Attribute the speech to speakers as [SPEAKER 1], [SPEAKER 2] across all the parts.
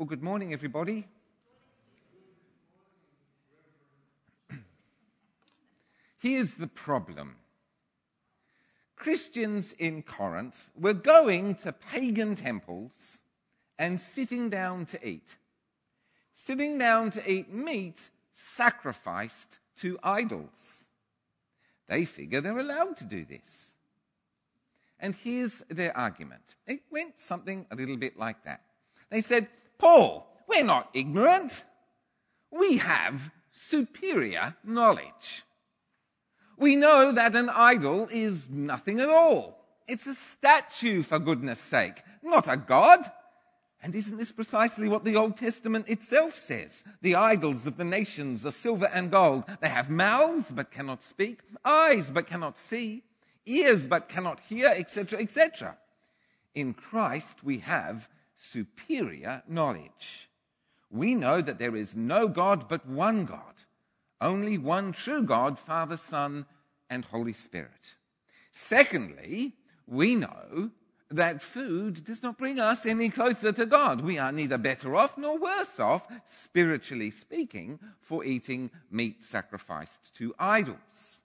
[SPEAKER 1] Well, good morning, everybody. Here's the problem Christians in Corinth were going to pagan temples and sitting down to eat. Sitting down to eat meat sacrificed to idols. They figure they're allowed to do this. And here's their argument it went something a little bit like that. They said, Paul, we're not ignorant. We have superior knowledge. We know that an idol is nothing at all. It's a statue, for goodness sake, not a god. And isn't this precisely what the Old Testament itself says? The idols of the nations are silver and gold. They have mouths but cannot speak, eyes but cannot see, ears but cannot hear, etc., etc. In Christ we have superior knowledge. We know that there is no God but one God, only one true God, Father, Son, and Holy Spirit. Secondly, we know that food does not bring us any closer to God. We are neither better off nor worse off, spiritually speaking, for eating meat sacrificed to idols.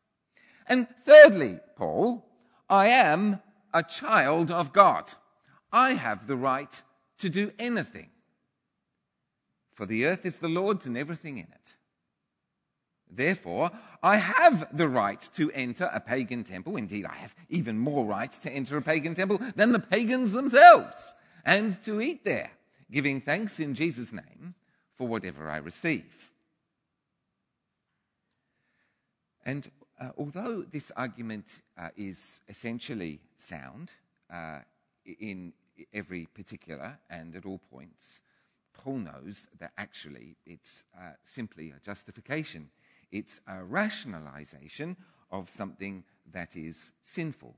[SPEAKER 1] And thirdly, Paul, I am a child of God. I have the right to do anything. For the earth is the Lord's and everything in it. Therefore, I have the right to enter a pagan temple. Indeed, I have even more rights to enter a pagan temple than the pagans themselves, and to eat there, giving thanks in Jesus' name for whatever I receive. And uh, although this argument uh, is essentially sound uh, in every particular and at all points, Paul knows that actually it's uh, simply a justification. It's a rationalization of something that is sinful.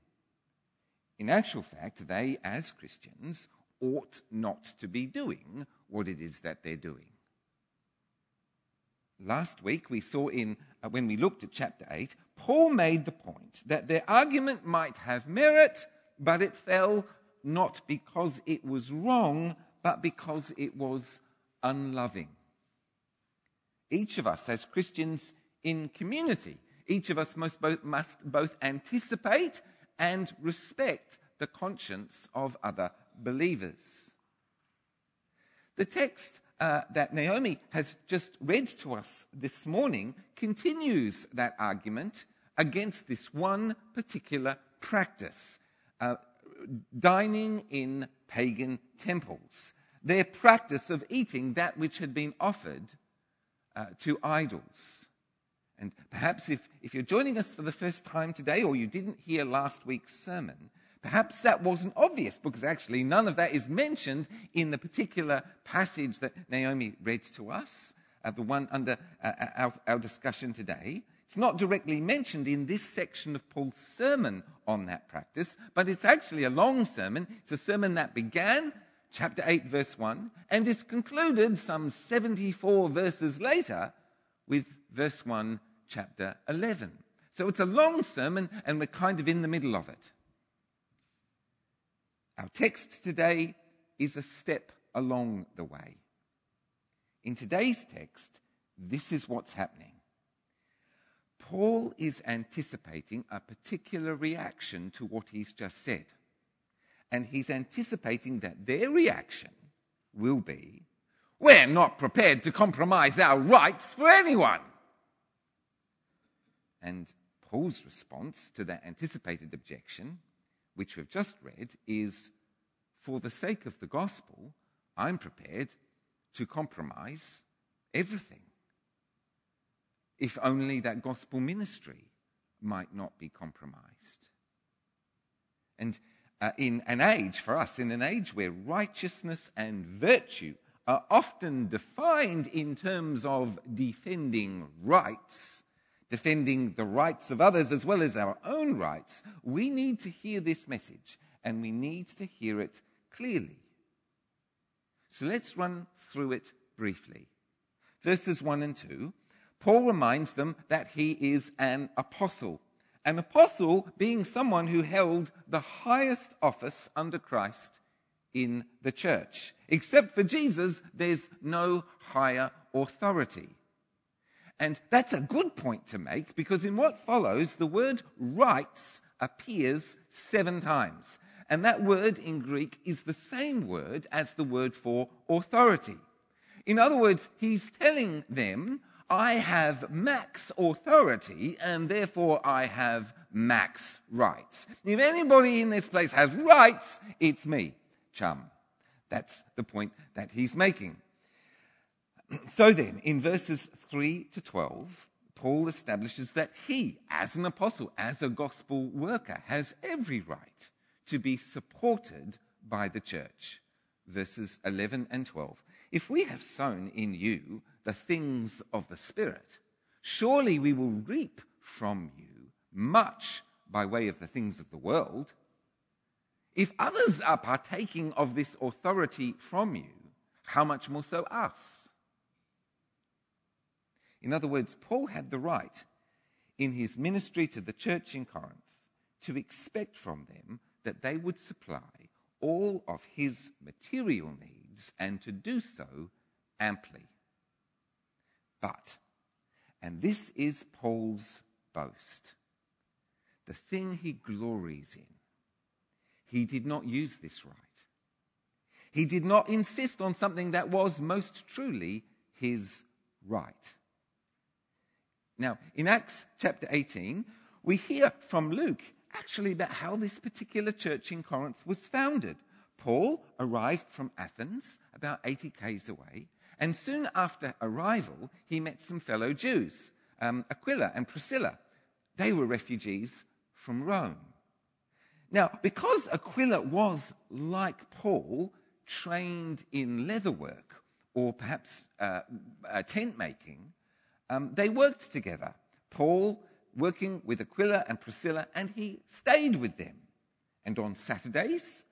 [SPEAKER 1] In actual fact, they, as Christians, ought not to be doing what it is that they're doing. Last week, we saw in, uh, when we looked at chapter 8, Paul made the point that their argument might have merit, but it fell not because it was wrong, but because it was unloving. Each of us, as Christians in community, each of us must both, must both anticipate and respect the conscience of other believers. The text uh, that Naomi has just read to us this morning continues that argument against this one particular practice. Uh, dining in pagan temples, their practice of eating that which had been offered uh, to idols. And perhaps if, if you're joining us for the first time today or you didn't hear last week's sermon, perhaps that wasn't obvious because actually none of that is mentioned in the particular passage that Naomi read to us, uh, the one under uh, our, our discussion today. It's not directly mentioned in this section of Paul's sermon on that practice, but it's actually a long sermon. It's a sermon that began chapter 8, verse 1, and is concluded some 74 verses later with verse 1, chapter 11. So it's a long sermon, and we're kind of in the middle of it. Our text today is a step along the way. In today's text, this is what's happening. Paul is anticipating a particular reaction to what he's just said. And he's anticipating that their reaction will be we're not prepared to compromise our rights for anyone. And Paul's response to that anticipated objection, which we've just read, is for the sake of the gospel, I'm prepared to compromise everything if only that gospel ministry might not be compromised. And uh, in an age, for us, in an age where righteousness and virtue are often defined in terms of defending rights, defending the rights of others as well as our own rights, we need to hear this message and we need to hear it clearly. So let's run through it briefly. Verses 1 and 2 Paul reminds them that he is an apostle. An apostle being someone who held the highest office under Christ in the church. Except for Jesus, there's no higher authority. And that's a good point to make because in what follows, the word rights appears seven times. And that word in Greek is the same word as the word for authority. In other words, he's telling them, I have max authority and therefore I have max rights. If anybody in this place has rights, it's me, chum. That's the point that he's making. So then, in verses 3 to 12, Paul establishes that he, as an apostle, as a gospel worker, has every right to be supported by the church. Verses 11 and 12. If we have sown in you the things of the Spirit, surely we will reap from you much by way of the things of the world. If others are partaking of this authority from you, how much more so us? In other words, Paul had the right in his ministry to the church in Corinth to expect from them that they would supply all of his material needs and to do so amply. But, and this is Paul's boast, the thing he glories in, he did not use this right. He did not insist on something that was most truly his right. Now, in Acts chapter 18, we hear from Luke actually about how this particular church in Corinth was founded. Paul arrived from Athens, about 80 k's away, and soon after arrival, he met some fellow Jews, um, Aquila and Priscilla. They were refugees from Rome. Now, because Aquila was, like Paul, trained in leatherwork or perhaps uh, uh, tent making, um, they worked together. Paul working with Aquila and Priscilla, and he stayed with them. And on Saturdays,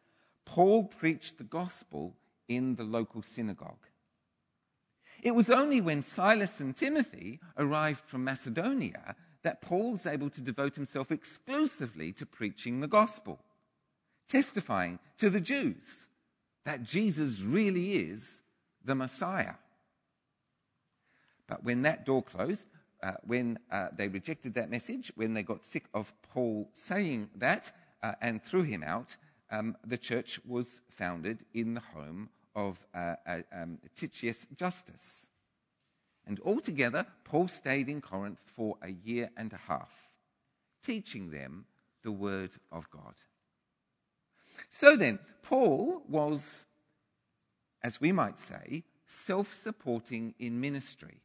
[SPEAKER 1] Paul preached the gospel in the local synagogue. It was only when Silas and Timothy arrived from Macedonia that Paul was able to devote himself exclusively to preaching the gospel, testifying to the Jews that Jesus really is the Messiah. But when that door closed, uh, when uh, they rejected that message, when they got sick of Paul saying that uh, and threw him out, um, the church was founded in the home of uh, uh, um, Titius Justus. And altogether, Paul stayed in Corinth for a year and a half, teaching them the word of God. So then, Paul was, as we might say, self supporting in ministry.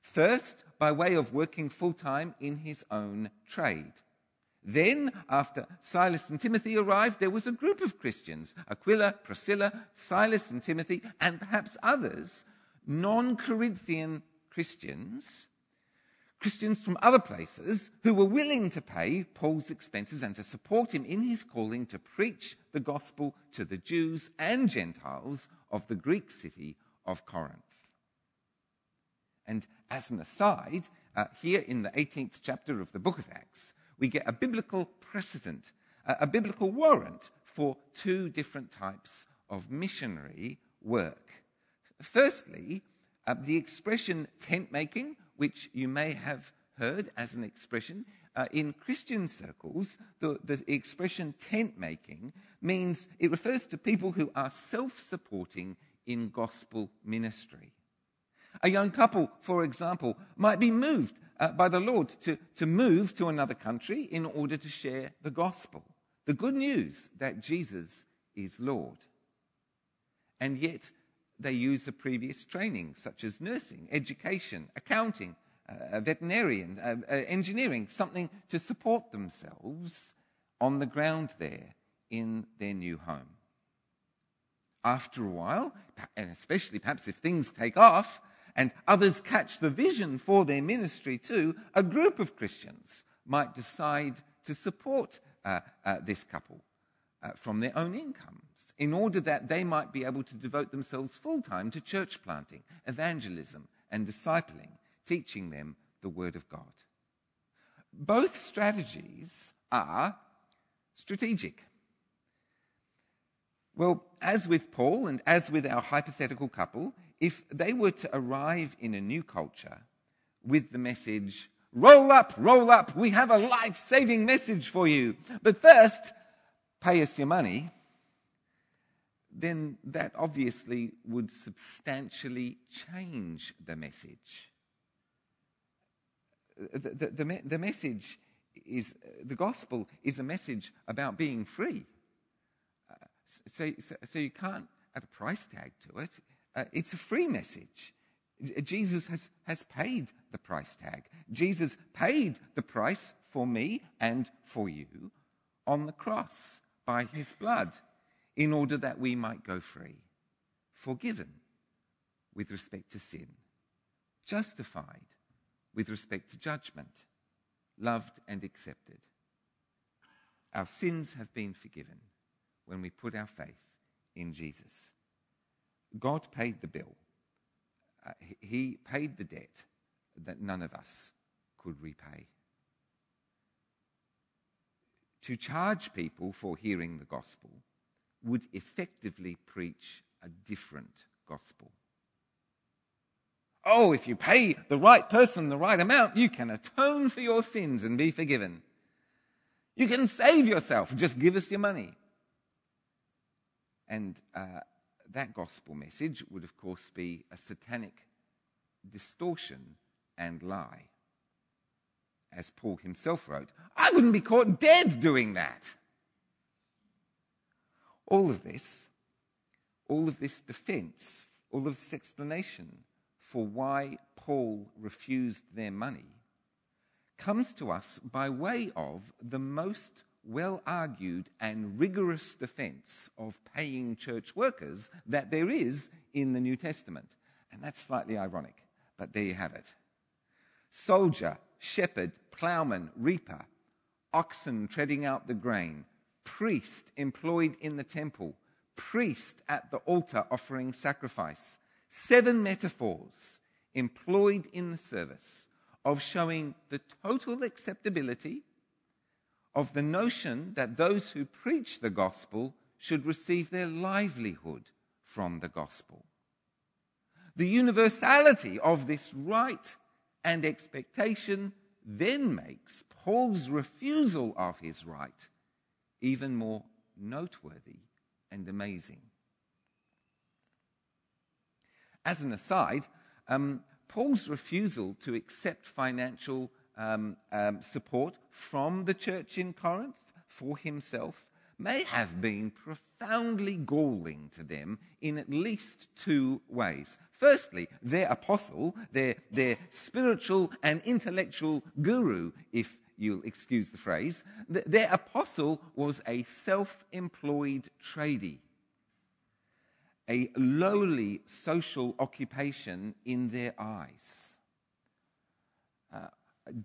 [SPEAKER 1] First, by way of working full time in his own trade. Then, after Silas and Timothy arrived, there was a group of Christians Aquila, Priscilla, Silas and Timothy, and perhaps others, non Corinthian Christians, Christians from other places, who were willing to pay Paul's expenses and to support him in his calling to preach the gospel to the Jews and Gentiles of the Greek city of Corinth. And as an aside, uh, here in the 18th chapter of the book of Acts, we get a biblical precedent, uh, a biblical warrant for two different types of missionary work. Firstly, uh, the expression tent making, which you may have heard as an expression. Uh, in Christian circles, the, the expression tent making means it refers to people who are self supporting in gospel ministry. A young couple, for example, might be moved uh, by the Lord to, to move to another country in order to share the gospel, the good news that Jesus is Lord. And yet, they use the previous training, such as nursing, education, accounting, uh, veterinarian, uh, uh, engineering, something to support themselves on the ground there in their new home. After a while, and especially perhaps if things take off, and others catch the vision for their ministry too, a group of Christians might decide to support uh, uh, this couple uh, from their own incomes in order that they might be able to devote themselves full time to church planting, evangelism, and discipling, teaching them the Word of God. Both strategies are strategic. Well, as with Paul and as with our hypothetical couple, if they were to arrive in a new culture with the message, roll up, roll up, we have a life saving message for you, but first, pay us your money, then that obviously would substantially change the message. The, the, the, the message is, the gospel is a message about being free. Uh, so, so, so, you can't add a price tag to it. Uh, it's a free message. Jesus has, has paid the price tag. Jesus paid the price for me and for you on the cross by his blood in order that we might go free, forgiven with respect to sin, justified with respect to judgment, loved and accepted. Our sins have been forgiven when we put our faith in Jesus. God paid the bill. Uh, he paid the debt that none of us could repay. To charge people for hearing the gospel would effectively preach a different gospel. Oh, if you pay the right person the right amount, you can atone for your sins and be forgiven. You can save yourself. Just give us your money. And uh, that gospel message would, of course, be a satanic distortion and lie. As Paul himself wrote, I wouldn't be caught dead doing that. All of this, all of this defense, all of this explanation for why Paul refused their money comes to us by way of the most well argued and rigorous defense of paying church workers that there is in the New Testament. And that's slightly ironic, but there you have it. Soldier, shepherd, plowman, reaper, oxen treading out the grain, priest employed in the temple, priest at the altar offering sacrifice. Seven metaphors employed in the service of showing the total acceptability of the notion that those who preach the gospel should receive their livelihood from the gospel. The universality of this right and expectation then makes Paul's refusal of his right even more noteworthy and amazing. As an aside, um, Paul's refusal to accept financial um, um, support from the church in Corinth for himself may have been profoundly galling to them in at least two ways. Firstly, their apostle, their, their spiritual and intellectual guru, if you'll excuse the phrase, their apostle was a self employed tradie, a lowly social occupation in their eyes,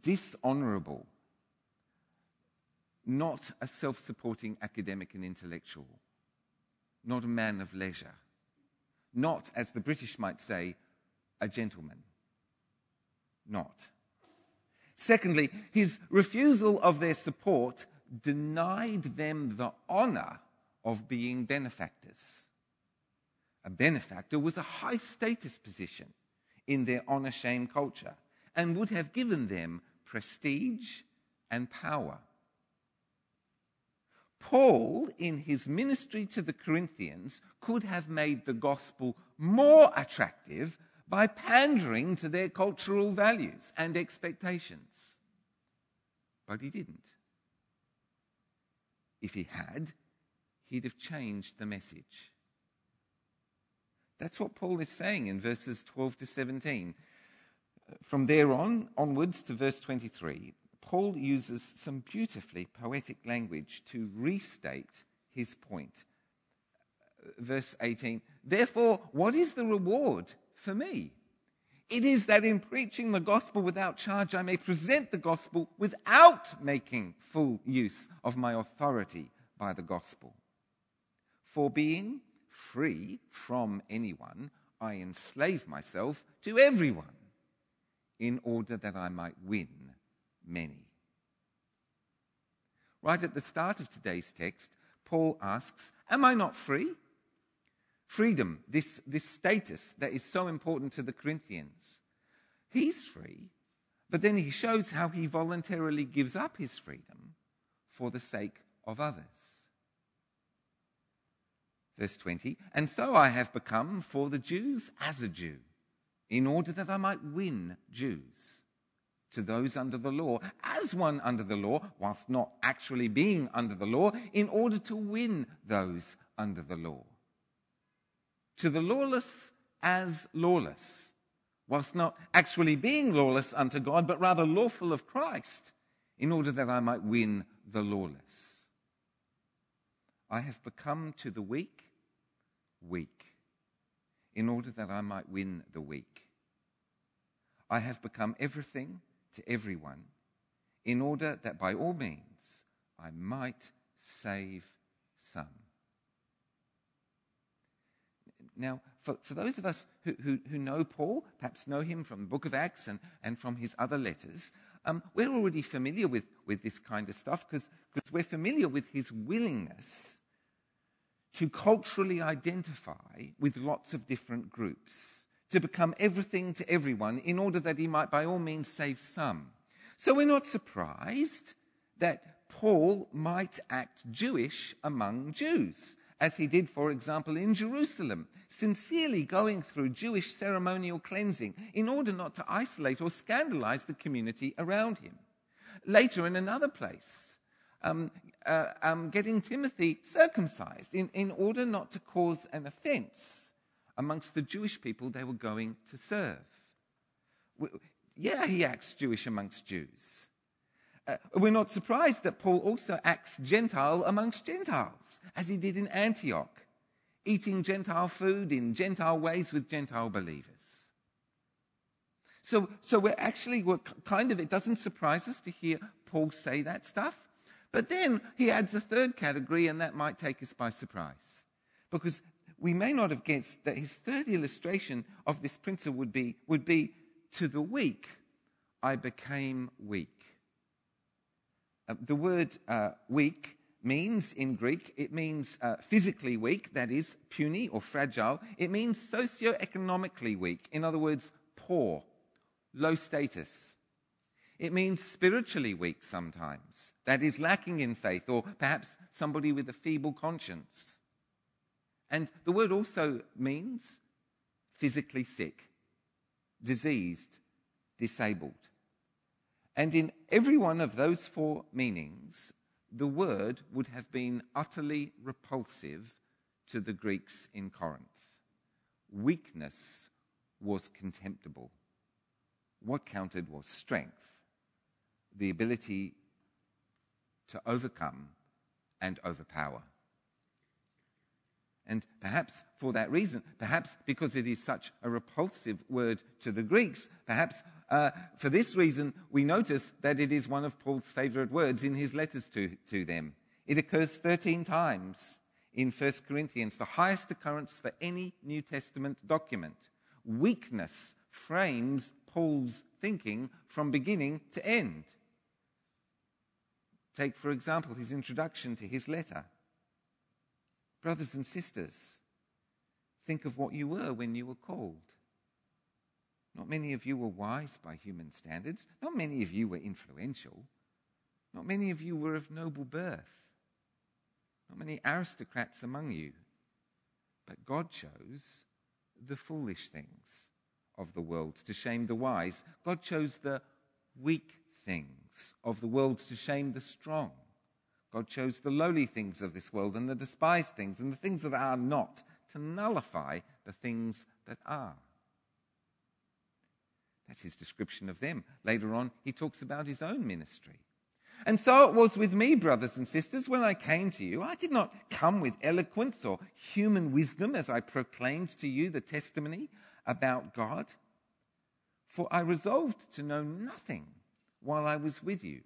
[SPEAKER 1] dishonorable, not a self supporting academic and intellectual, not a man of leisure, not, as the British might say, a gentleman. Not. Secondly, his refusal of their support denied them the honor of being benefactors. A benefactor was a high status position in their honor shame culture and would have given them prestige and power. Paul, in his ministry to the Corinthians, could have made the gospel more attractive by pandering to their cultural values and expectations. But he didn't. If he had, he'd have changed the message. That's what Paul is saying in verses 12 to 17. From there on, onwards to verse 23, Paul uses some beautifully poetic language to restate his point. Verse 18 Therefore, what is the reward for me. It is that in preaching the gospel without charge, I may present the gospel without making full use of my authority by the gospel. For being free from anyone, I enslave myself to everyone in order that I might win many. Right at the start of today's text, Paul asks, Am I not free? Freedom, this, this status that is so important to the Corinthians. He's free, but then he shows how he voluntarily gives up his freedom for the sake of others. Verse 20, and so I have become for the Jews as a Jew, in order that I might win Jews to those under the law, as one under the law, whilst not actually being under the law, in order to win those under the law. To the lawless as lawless, whilst not actually being lawless unto God, but rather lawful of Christ, in order that I might win the lawless. I have become to the weak weak, in order that I might win the weak. I have become everything to everyone, in order that by all means I might save some. Now, for, for those of us who, who, who, know Paul, perhaps know him from the book of Acts and, and from his other letters, um, we're already familiar with, with this kind of stuff because we're familiar with his willingness to culturally identify with lots of different groups, to become everything to everyone in order that he might by all means save some. So we're not surprised that Paul might act Jewish among Jews, as he did, for example, in Jerusalem, sincerely going through Jewish ceremonial cleansing in order not to isolate or scandalize the community around him. Later, in another place, um, uh, um, getting Timothy circumcised in, in order not to cause an offense amongst the Jewish people they were going to serve. Yeah, he acts Jewish amongst Jews. Uh, we're not surprised that Paul also acts Gentile amongst Gentiles, as he did in Antioch, eating Gentile food in Gentile ways with Gentile believers. So, so we're actually, we're kind of, it doesn't surprise us to hear Paul say that stuff. But then he adds a third category, and that might take us by surprise. Because we may not have guessed that his third illustration of this principle would be, would be to the weak, I became weak. Uh, the word uh, weak means in Greek, it means uh, physically weak, that is, puny or fragile. It means socioeconomically weak, in other words, poor, low status. It means spiritually weak sometimes, that is, lacking in faith, or perhaps somebody with a feeble conscience. And the word also means physically sick, diseased, disabled. And in every one of those four meanings, the word would have been utterly repulsive to the Greeks in Corinth. Weakness was contemptible. What counted was strength the ability to overcome and overpower. And perhaps for that reason, perhaps because it is such a repulsive word to the Greeks, perhaps uh, for this reason, we notice that it is one of Paul's favorite words in his letters to, to them. It occurs 13 times in 1 Corinthians, the highest occurrence for any New Testament document. Weakness frames Paul's thinking from beginning to end. Take, for example, his introduction to his letter. Brothers and sisters, think of what you were when you were called. Not many of you were wise by human standards. Not many of you were influential. Not many of you were of noble birth. Not many aristocrats among you. But God chose the foolish things of the world to shame the wise. God chose the weak things of the world to shame the strong. God chose the lowly things of this world and the despised things and the things that are not to nullify the things that are. That's his description of them. Later on, he talks about his own ministry. And so it was with me, brothers and sisters, when I came to you. I did not come with eloquence or human wisdom as I proclaimed to you the testimony about God. For I resolved to know nothing while I was with you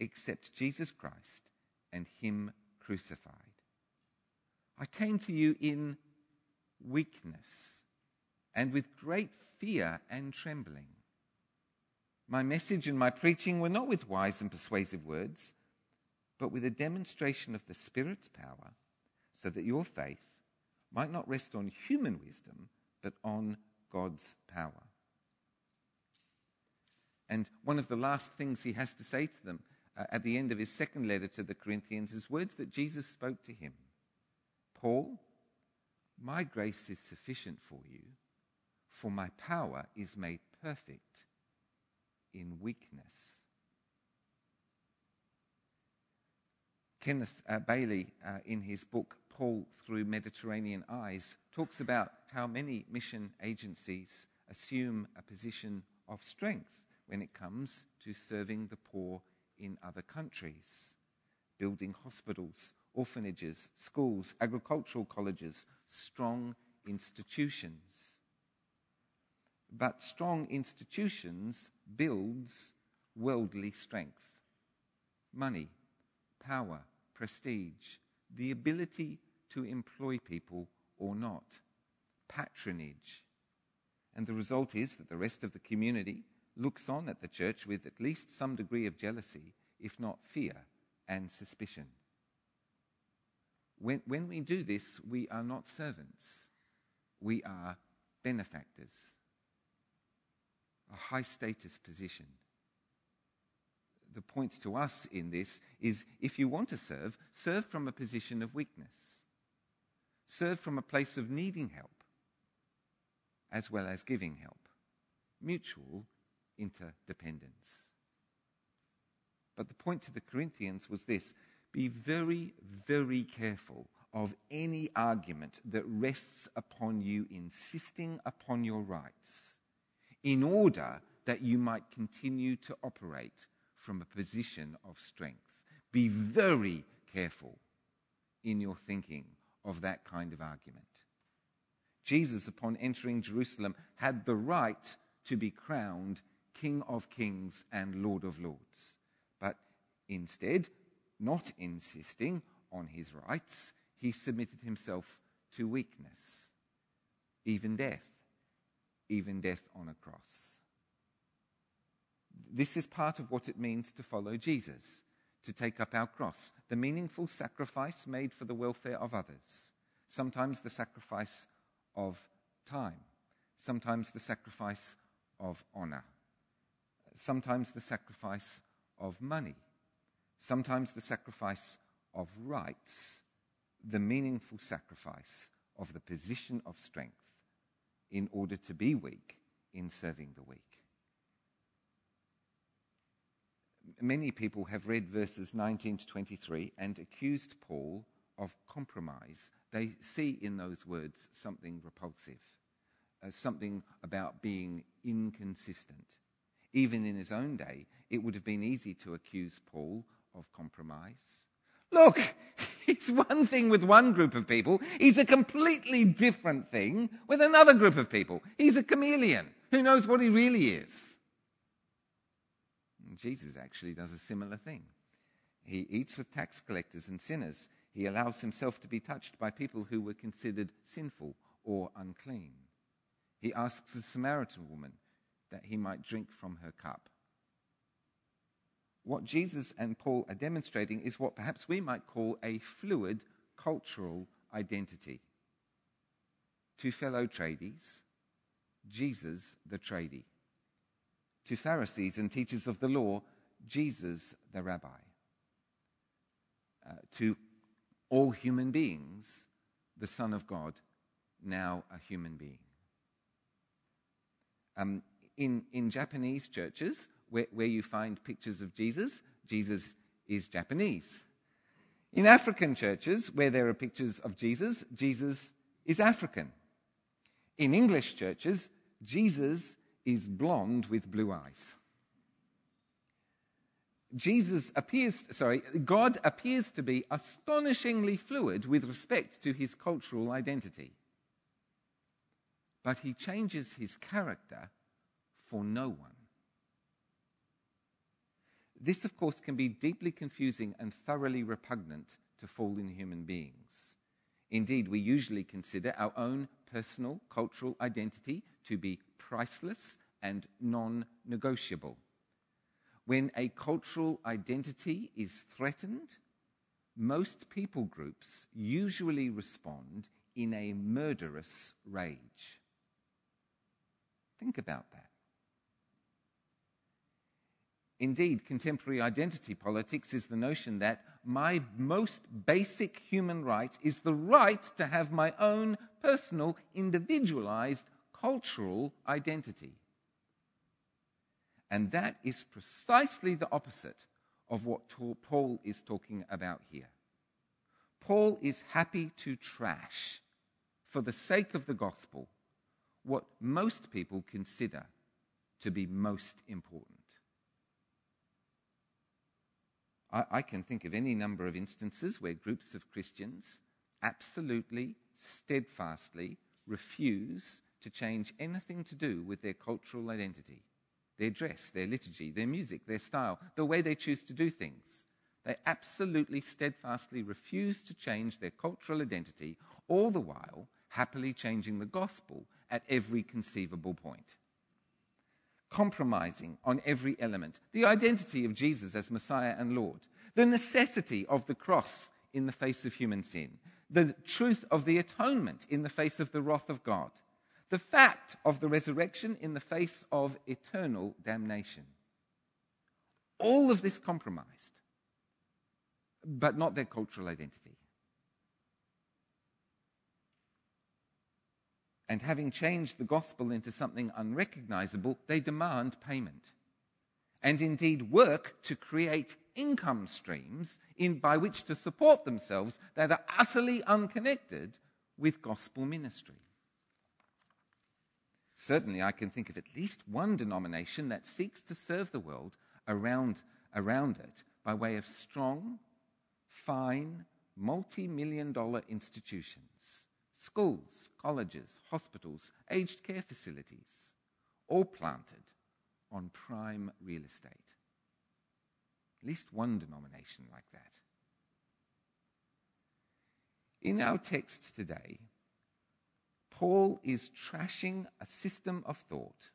[SPEAKER 1] except Jesus Christ and Him crucified. I came to you in weakness and with great fear and trembling. My message and my preaching were not with wise and persuasive words, but with a demonstration of the Spirit's power, so that your faith might not rest on human wisdom, but on God's power. And one of the last things he has to say to them uh, at the end of his second letter to the Corinthians is words that Jesus spoke to him Paul, my grace is sufficient for you, for my power is made perfect in weakness. Kenneth uh, Bailey, uh, in his book Paul Through Mediterranean Eyes, talks about how many mission agencies assume a position of strength when it comes to serving the poor in other countries, building hospitals, orphanages, schools, agricultural colleges, strong institutions. But strong institutions builds worldly strength, money, power, prestige, the ability to employ people or not, patronage. And the result is that the rest of the community looks on at the church with at least some degree of jealousy, if not fear and suspicion. When, when we do this, we are not servants, we are benefactors, a high status position. The point to us in this is if you want to serve, serve from a position of weakness, serve from a place of needing help, as well as giving help. Mutual interdependence. But the point to the Corinthians was this be very, very careful of any argument that rests upon you insisting upon your rights in order that you might continue to operate from a position of strength. Be very careful in your thinking of that kind of argument. Jesus, upon entering Jerusalem, had the right to be crowned King of Kings and Lord of Lords. But instead, not insisting on his rights, he submitted himself to weakness, even death, even death on a cross. This is part of what it means to follow Jesus, to take up our cross, the meaningful sacrifice made for the welfare of others, sometimes the sacrifice of time, sometimes the sacrifice of honor, sometimes the sacrifice of money sometimes the sacrifice of rights, the meaningful sacrifice of the position of strength in order to be weak in serving the weak. Many people have read verses 19 to 23 and accused Paul of compromise. They see in those words something repulsive, uh, something about being inconsistent. Even in his own day, it would have been easy to accuse Paul of compromise. Look, he's one thing with one group of people, he's a completely different thing with another group of people. He's a chameleon. Who knows what he really is? And Jesus actually does a similar thing. He eats with tax collectors and sinners. He allows himself to be touched by people who were considered sinful or unclean. He asks a Samaritan woman that he might drink from her cup what Jesus and Paul are demonstrating is what perhaps we might call a fluid cultural identity. To fellow tradies, Jesus the tradie. To Pharisees and teachers of the law, Jesus the rabbi. Uh, to all human beings, the Son of God, now a human being. Um, in, in Japanese churches, where, where you find pictures of Jesus, Jesus is Japanese. In African churches, where there are pictures of Jesus, Jesus is African. In English churches, Jesus is blonde with blue eyes. Jesus appears, sorry, God appears to be astonishingly fluid with respect to his cultural identity. But he changes his character for no one. This, of course, can be deeply confusing and thoroughly repugnant to fallen human beings. Indeed, we usually consider our own personal cultural identity to be priceless and non negotiable. When a cultural identity is threatened most people groups usually respond in a murderous rage. Think about that. Indeed, contemporary identity politics is the notion that my most basic human right is the right to have my own personal, individualized cultural identity. And that is precisely the opposite of what Paul is talking about here. Paul is happy to trash, for the sake of the gospel, what most people consider to be most important. I, I can think of any number of instances where groups of Christians absolutely, steadfastly refuse to change anything to do with their cultural identity their dress, their liturgy, their music, their style, the way they choose to do things. They absolutely, steadfastly refuse to change their cultural identity, all the while happily changing the gospel at every conceivable point. Compromising on every element the identity of Jesus as Messiah and Lord, the necessity of the cross in the face of human sin, the truth of the atonement in the face of the wrath of God the fact of the resurrection in the face of eternal damnation. All of this compromised, but not their cultural identity. And having changed the gospel into something unrecognizable, they demand payment. And indeed work to create income streams in, by which to support themselves that are utterly unconnected with gospel ministry. Certainly, I can think of at least one denomination that seeks to serve the world around, around it by way of strong, fine, multi million dollar institutions schools, colleges, hospitals, aged care facilities, all planted on prime real estate. At least one denomination like that. In our text today, Paul is trashing a system of thought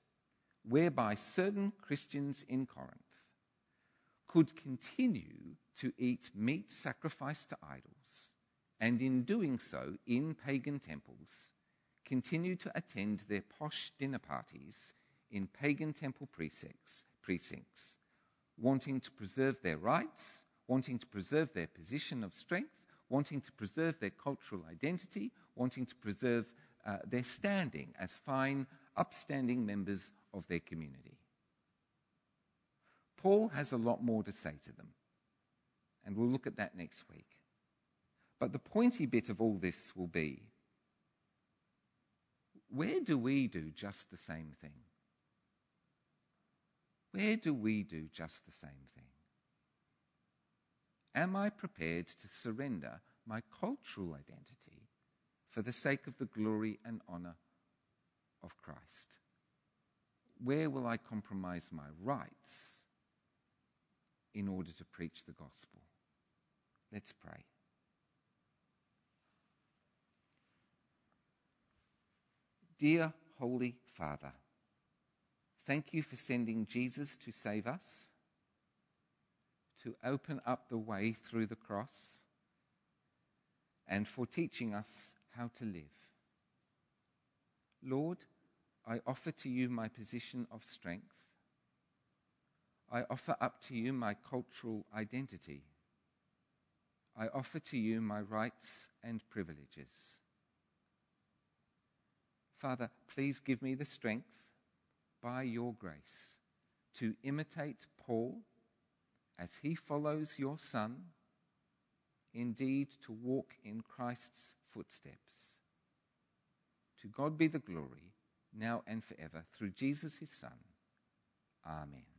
[SPEAKER 1] whereby certain Christians in Corinth could continue to eat meat sacrificed to idols, and in doing so in pagan temples, continue to attend their posh dinner parties in pagan temple precincts, precincts, wanting to preserve their rights, wanting to preserve their position of strength, wanting to preserve their cultural identity, wanting to preserve uh, their standing as fine, upstanding members of their community. Paul has a lot more to say to them, and we'll look at that next week. But the pointy bit of all this will be where do we do just the same thing? Where do we do just the same thing? Am I prepared to surrender my cultural identity for the sake of the glory and honor of Christ? Where will I compromise my rights in order to preach the gospel? Let's pray. Dear Holy Father, thank you for sending Jesus to save us, to open up the way through the cross, and for teaching us how to live. Lord, I offer to you my position of strength. I offer up to you my cultural identity. I offer to you my rights and privileges. Father, please give me the strength by your grace to imitate Paul as he follows your Son, indeed, to walk in Christ's footsteps. To God be the glory, now and forever, through Jesus his Son. Amen.